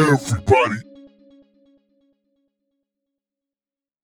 everybody.